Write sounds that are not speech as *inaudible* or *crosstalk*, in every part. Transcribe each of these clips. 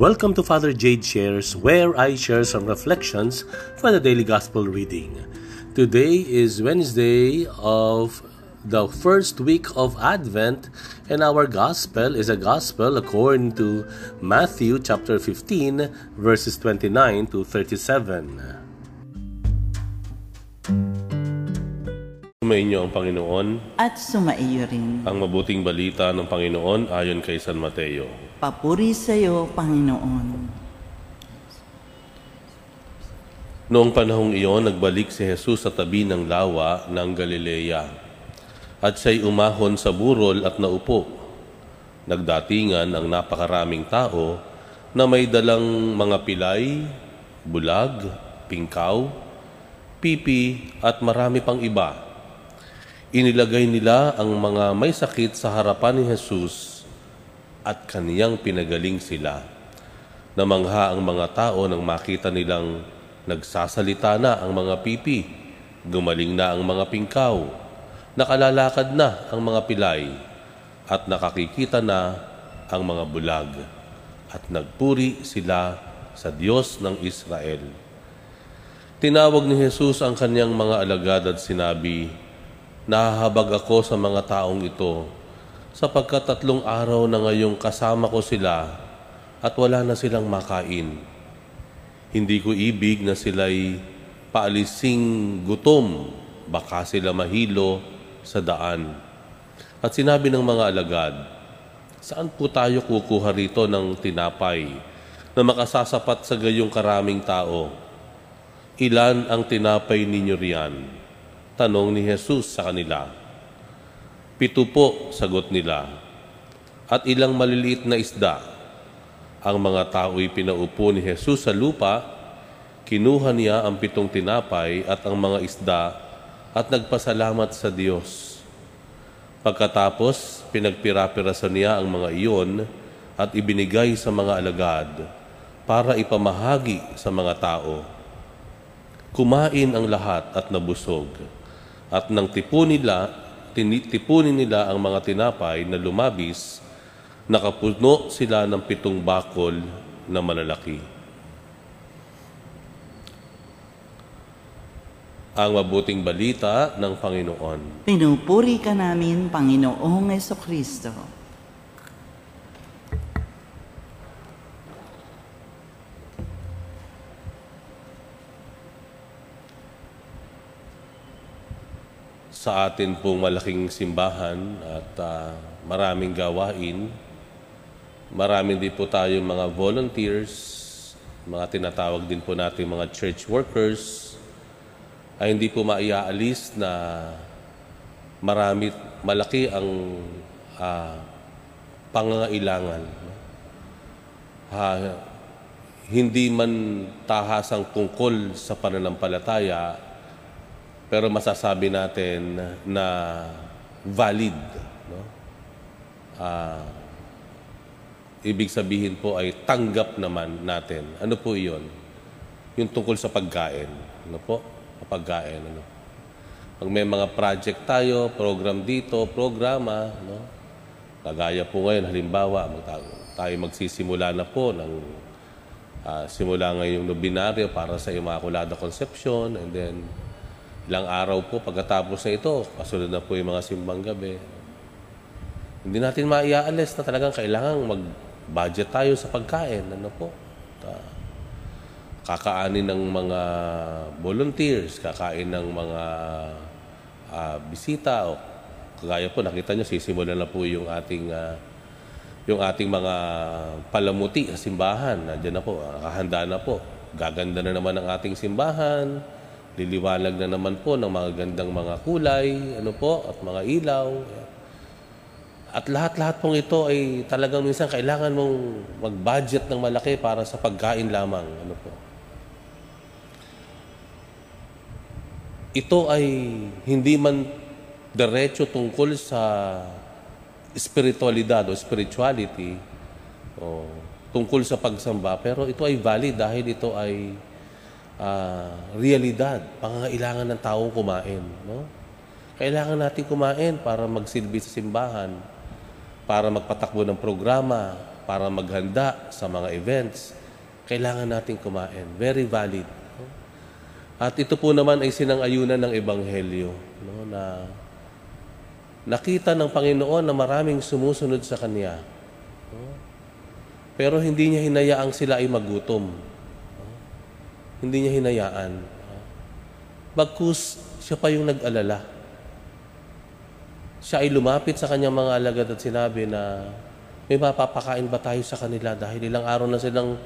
Welcome to Father Jade Shares, where I share some reflections for the daily gospel reading. Today is Wednesday of the first week of Advent, and our gospel is a gospel according to Matthew chapter 15, verses 29 to 37. Sumainyo ang Panginoon, at sumaiyo rin. ang mabuting balita ng Panginoon ayon kay San Mateo. Papuri sa iyo, Panginoon. Noong panahong iyon, nagbalik si Jesus sa tabi ng lawa ng Galilea. At siya'y umahon sa burol at naupo. Nagdatingan ang napakaraming tao na may dalang mga pilay, bulag, pingkaw, pipi at marami pang iba. Inilagay nila ang mga may sakit sa harapan ni Jesus at kaniyang pinagaling sila. Namangha ang mga tao nang makita nilang nagsasalita na ang mga pipi, gumaling na ang mga pingkaw, nakalalakad na ang mga pilay, at nakakikita na ang mga bulag, at nagpuri sila sa Diyos ng Israel. Tinawag ni Jesus ang kanyang mga alagad at sinabi, Nahahabag ako sa mga taong ito, sapagkat tatlong araw na ngayong kasama ko sila at wala na silang makain. Hindi ko ibig na sila'y paalising gutom, baka sila mahilo sa daan. At sinabi ng mga alagad, saan po tayo kukuha rito ng tinapay na makasasapat sa gayong karaming tao? Ilan ang tinapay ninyo riyan? Tanong ni Jesus sa kanila. Pito po, sagot nila. At ilang maliliit na isda. Ang mga tao'y pinaupo ni Jesus sa lupa, kinuha niya ang pitong tinapay at ang mga isda at nagpasalamat sa Diyos. Pagkatapos, pinagpira-pirasan niya ang mga iyon at ibinigay sa mga alagad para ipamahagi sa mga tao. Kumain ang lahat at nabusog at nang tipunin nila, tinitipunin nila ang mga tinapay na lumabis, nakapuno sila ng pitong bakol na malalaki. Ang mabuting balita ng Panginoon. Pinupuri ka namin, Panginoong Kristo. Sa atin pong malaking simbahan at uh, maraming gawain. Marami din po tayong mga volunteers, mga tinatawag din po natin mga church workers, ay hindi po maiaalis na marami, malaki ang uh, pangangailangan. Ha, hindi man tahasang tungkol sa pananampalataya, pero masasabi natin na valid. No? Uh, ibig sabihin po ay tanggap naman natin. Ano po iyon? Yung tungkol sa pagkain. Ano po? Pagkain. Ano? Pag may mga project tayo, program dito, programa, no? Kagaya po ngayon, halimbawa, tayo magsisimula na po ng uh, simula ngayong nobinaryo para sa Immaculada Conception and then Ilang araw po pagkatapos na ito, kasunod na po yung mga simbang gabi. Hindi natin maiaalis na talagang kailangan mag-budget tayo sa pagkain. Ano po? Kakaanin ng mga volunteers, kakain ng mga uh, bisita o kagaya po nakita nyo sisimulan na po yung ating uh, yung ating mga palamuti sa simbahan. Nandiyan na po, nakahanda na po. Gaganda na naman ang ating simbahan Liliwanag na naman po ng mga gandang mga kulay, ano po, at mga ilaw. At lahat-lahat pong ito ay talagang minsan kailangan mong mag-budget ng malaki para sa pagkain lamang. Ano po. Ito ay hindi man diretso tungkol sa spiritualidad o spirituality o tungkol sa pagsamba, pero ito ay valid dahil ito ay uh, realidad, pangangailangan ng taong kumain. No? Kailangan natin kumain para magsilbi sa simbahan, para magpatakbo ng programa, para maghanda sa mga events, kailangan natin kumain. Very valid. no? At ito po naman ay sinang-ayunan ng Ebanghelyo no, na nakita ng Panginoon na maraming sumusunod sa Kanya. no? Pero hindi niya hinayaang sila ay magutom. Hindi niya hinayaan. Bagkus, siya pa yung nag-alala. Siya ay lumapit sa kanyang mga alagad at sinabi na may mapapakain ba tayo sa kanila dahil ilang araw na silang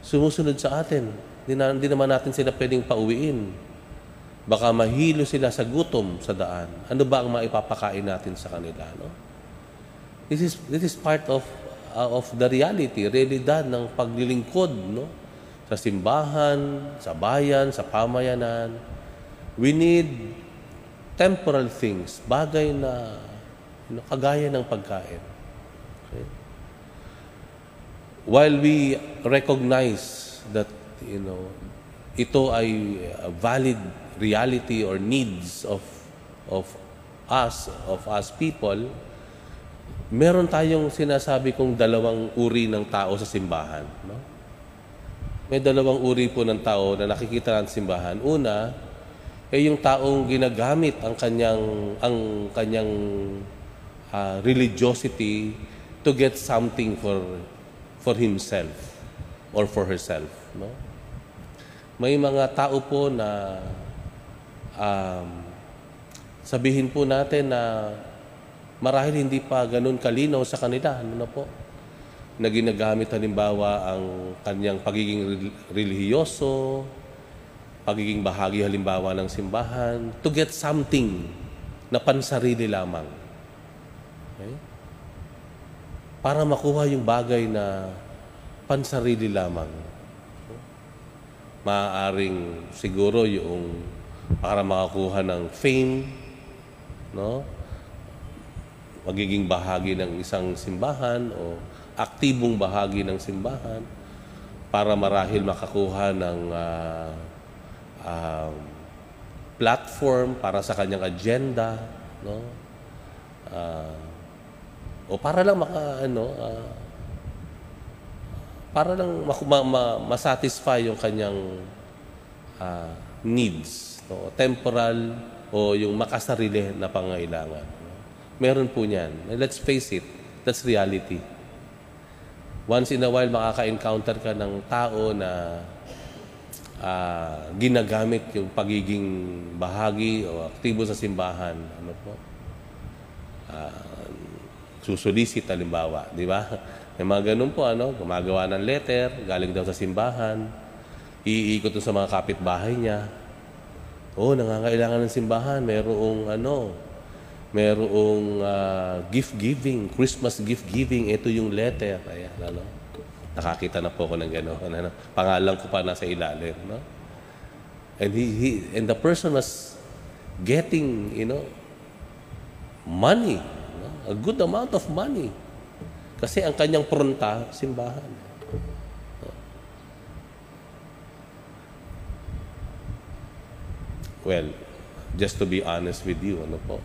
sumusunod sa atin. Hindi, na, naman natin sila pwedeng pauwiin. Baka mahilo sila sa gutom sa daan. Ano ba ang maipapakain natin sa kanila? No? This is this is part of uh, of the reality, realidad ng paglilingkod, no? Sa simbahan, sa bayan, sa pamayanan. We need temporal things, bagay na you know, kagaya ng pagkain. Okay? While we recognize that you know ito ay a valid reality or needs of of us of us people meron tayong sinasabi kong dalawang uri ng tao sa simbahan no may dalawang uri po ng tao na nakikita sa simbahan. Una ay yung taong ginagamit ang kanyang ang kanyang ah, religiosity to get something for for himself or for herself no? May mga tao po na um, sabihin po natin na marahil hindi pa ganun kalinaw sa kanila ano na po na ginagamit halimbawa ang kanyang pagiging rel- relihiyoso pagiging bahagi halimbawa ng simbahan to get something na pansarili lamang. Okay? Para makuha yung bagay na pansarili lamang. Maaaring siguro yung para makakuha ng fame, no? magiging bahagi ng isang simbahan o aktibong bahagi ng simbahan para marahil makakuha ng ah, um, platform para sa kanyang agenda, no? Ah, o para lang maka ano, ah, para lang ma, ma- masatisfy yung kanyang ah, needs, no? temporal o yung makasarili na pangailangan. Meron po niyan. Let's face it, that's reality. Once in a while, makaka-encounter ka ng tao na ah, ginagamit yung pagiging bahagi o aktibo sa simbahan. Ano po? Ah, susulisit halimbawa, di ba? *laughs* May mga ganun po, ano, gumagawa ng letter, galing daw sa simbahan, iikot sa mga kapitbahay niya. Oh, nangangailangan ng simbahan, merong ano, merong ah, gift giving, Christmas gift giving, ito yung letter. Ayan, ano. Nakakita na po ako ng gano'n. Ano, pangalan ko pa nasa ilalim, no? And he, he and the person was getting, you know, money, no? a good amount of money. Kasi ang kanyang pronta, simbahan. Well, just to be honest with you, ano po,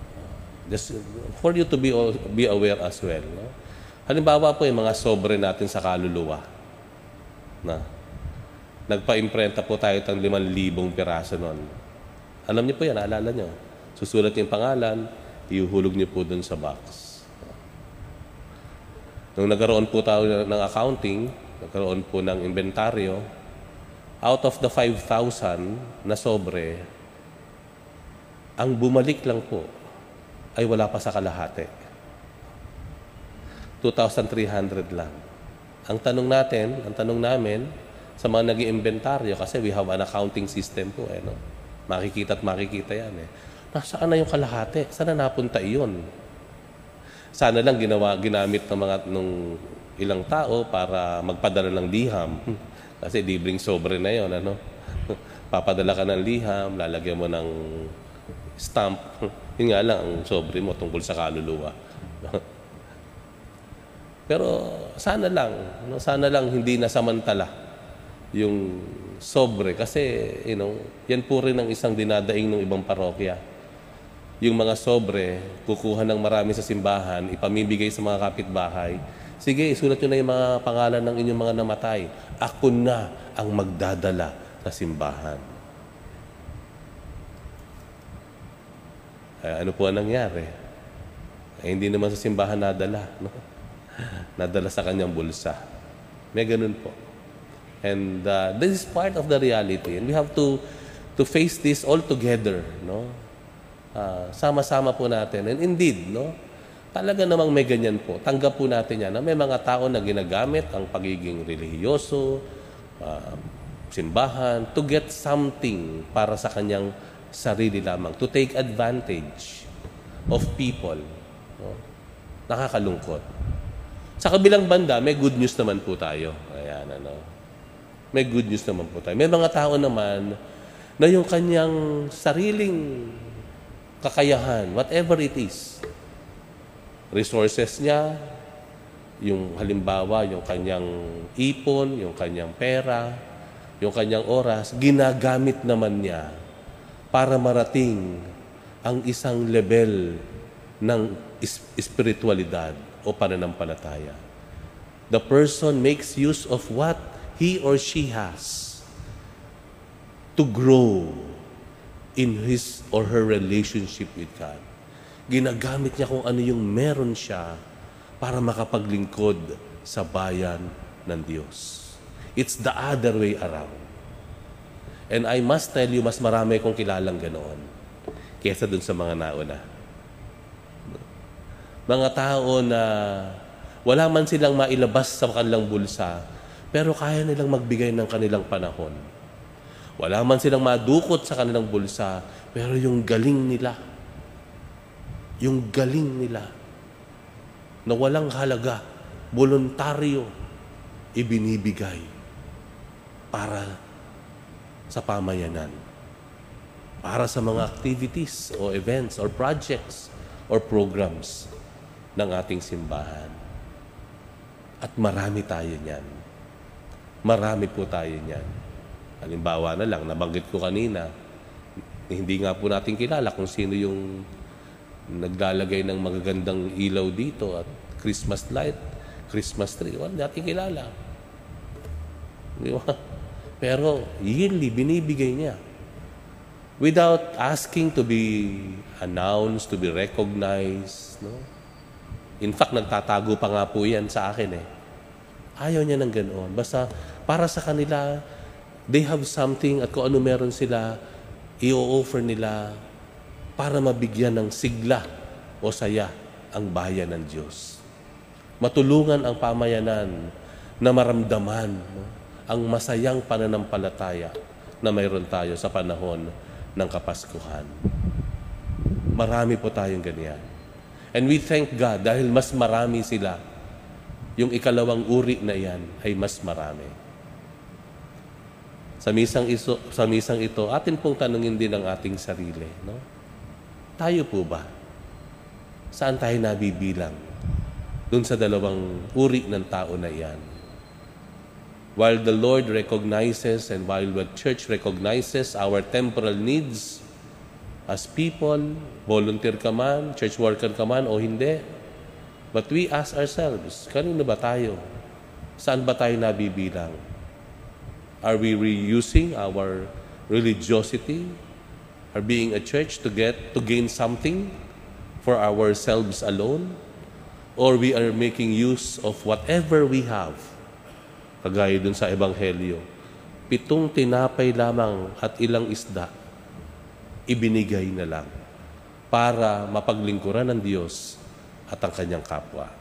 just for you to be be aware as well, no? Halimbawa po yung mga sobre natin sa kaluluwa. Na nagpa-imprenta po tayo ng 5,000 piraso noon. Alam niyo po yan, naalala niyo. Susulat yung pangalan, iuhulog niyo po dun sa box. Nung nagkaroon po tayo ng accounting, nagkaroon po ng inventaryo, out of the 5,000 na sobre, ang bumalik lang po ay wala pa sa kalahati. 2,300 lang. Ang tanong natin, ang tanong namin sa mga nag inventaryo kasi we have an accounting system po eh, no? Makikita at makikita yan eh. Nasaan na yung kalahati? Saan na napunta iyon? Sana lang ginawa, ginamit ng mga nung ilang tao para magpadala ng liham. *laughs* Kasi libreng sobre na yon ano? *laughs* Papadala ka ng liham, lalagyan mo ng stamp. *laughs* Yun nga lang ang sobre mo tungkol sa kaluluwa. *laughs* Pero sana lang, no? sana lang hindi nasamantala yung sobre kasi you know, yan po rin ang isang dinadaing ng ibang parokya. Yung mga sobre, kukuha ng marami sa simbahan, ipamimigay sa mga kapitbahay, Sige, isulat nyo na yung mga pangalan ng inyong mga namatay. Ako na ang magdadala sa simbahan. Eh, ano po ang nangyari? Eh, hindi naman sa simbahan nadala. No? *laughs* nadala sa kanyang bulsa. May ganun po. And uh, this is part of the reality. And we have to to face this all together. No? Uh, sama-sama po natin. And indeed, no? talaga namang may ganyan po. Tanggap po natin yan na may mga tao na ginagamit ang pagiging relihiyoso, uh, simbahan, to get something para sa kanyang sarili lamang, to take advantage of people. No? Nakakalungkot. Sa kabilang banda, may good news naman po tayo. Ayan, ano. May good news naman po tayo. May mga tao naman na yung kanyang sariling kakayahan, whatever it is, resources niya, yung halimbawa, yung kanyang ipon, yung kanyang pera, yung kanyang oras, ginagamit naman niya para marating ang isang level ng espiritualidad o pananampalataya. The person makes use of what he or she has to grow in his or her relationship with God. Ginagamit niya kung ano yung meron siya para makapaglingkod sa bayan ng Diyos. It's the other way around. And I must tell you, mas marami kong kilalang ganoon kesa dun sa mga nauna. Mga tao na wala man silang mailabas sa kanilang bulsa, pero kaya nilang magbigay ng kanilang panahon. Wala man silang madukot sa kanilang bulsa, pero yung galing nila, yung galing nila, na walang halaga, voluntaryo, ibinibigay para sa pamayanan para sa mga activities o events or projects or programs ng ating simbahan. At marami tayo niyan. Marami po tayo niyan. Halimbawa na lang, nabanggit ko kanina, hindi nga po natin kilala kung sino yung naglalagay ng magagandang ilaw dito at Christmas light, Christmas tree. Wala natin kilala. Di ba? Pero yearly, binibigay niya. Without asking to be announced, to be recognized. No? In fact, nagtatago pa nga po yan sa akin eh. Ayaw niya ng ganoon. Basta para sa kanila, they have something at kung ano meron sila, i-offer nila para mabigyan ng sigla o saya ang bayan ng Diyos. Matulungan ang pamayanan na maramdaman no? Ang masayang pananampalataya na mayroon tayo sa panahon ng Kapaskuhan. Marami po tayong ganyan. And we thank God dahil mas marami sila. Yung ikalawang uri na yan ay mas marami. Sa misang, iso, sa misang ito, atin pong tanungin din ang ating sarili. No? Tayo po ba? Saan tayo nabibilang? Doon sa dalawang uri ng tao na yan while the Lord recognizes and while the church recognizes our temporal needs as people, volunteer ka man, church worker ka man o hindi. But we ask ourselves, kanino ba tayo? Saan ba tayo nabibilang? Are we reusing our religiosity? Are being a church to get to gain something for ourselves alone? Or we are making use of whatever we have Kagaya dun sa Ebanghelyo. Pitong tinapay lamang at ilang isda, ibinigay na lang para mapaglingkuran ng Diyos at ang kanyang kapwa.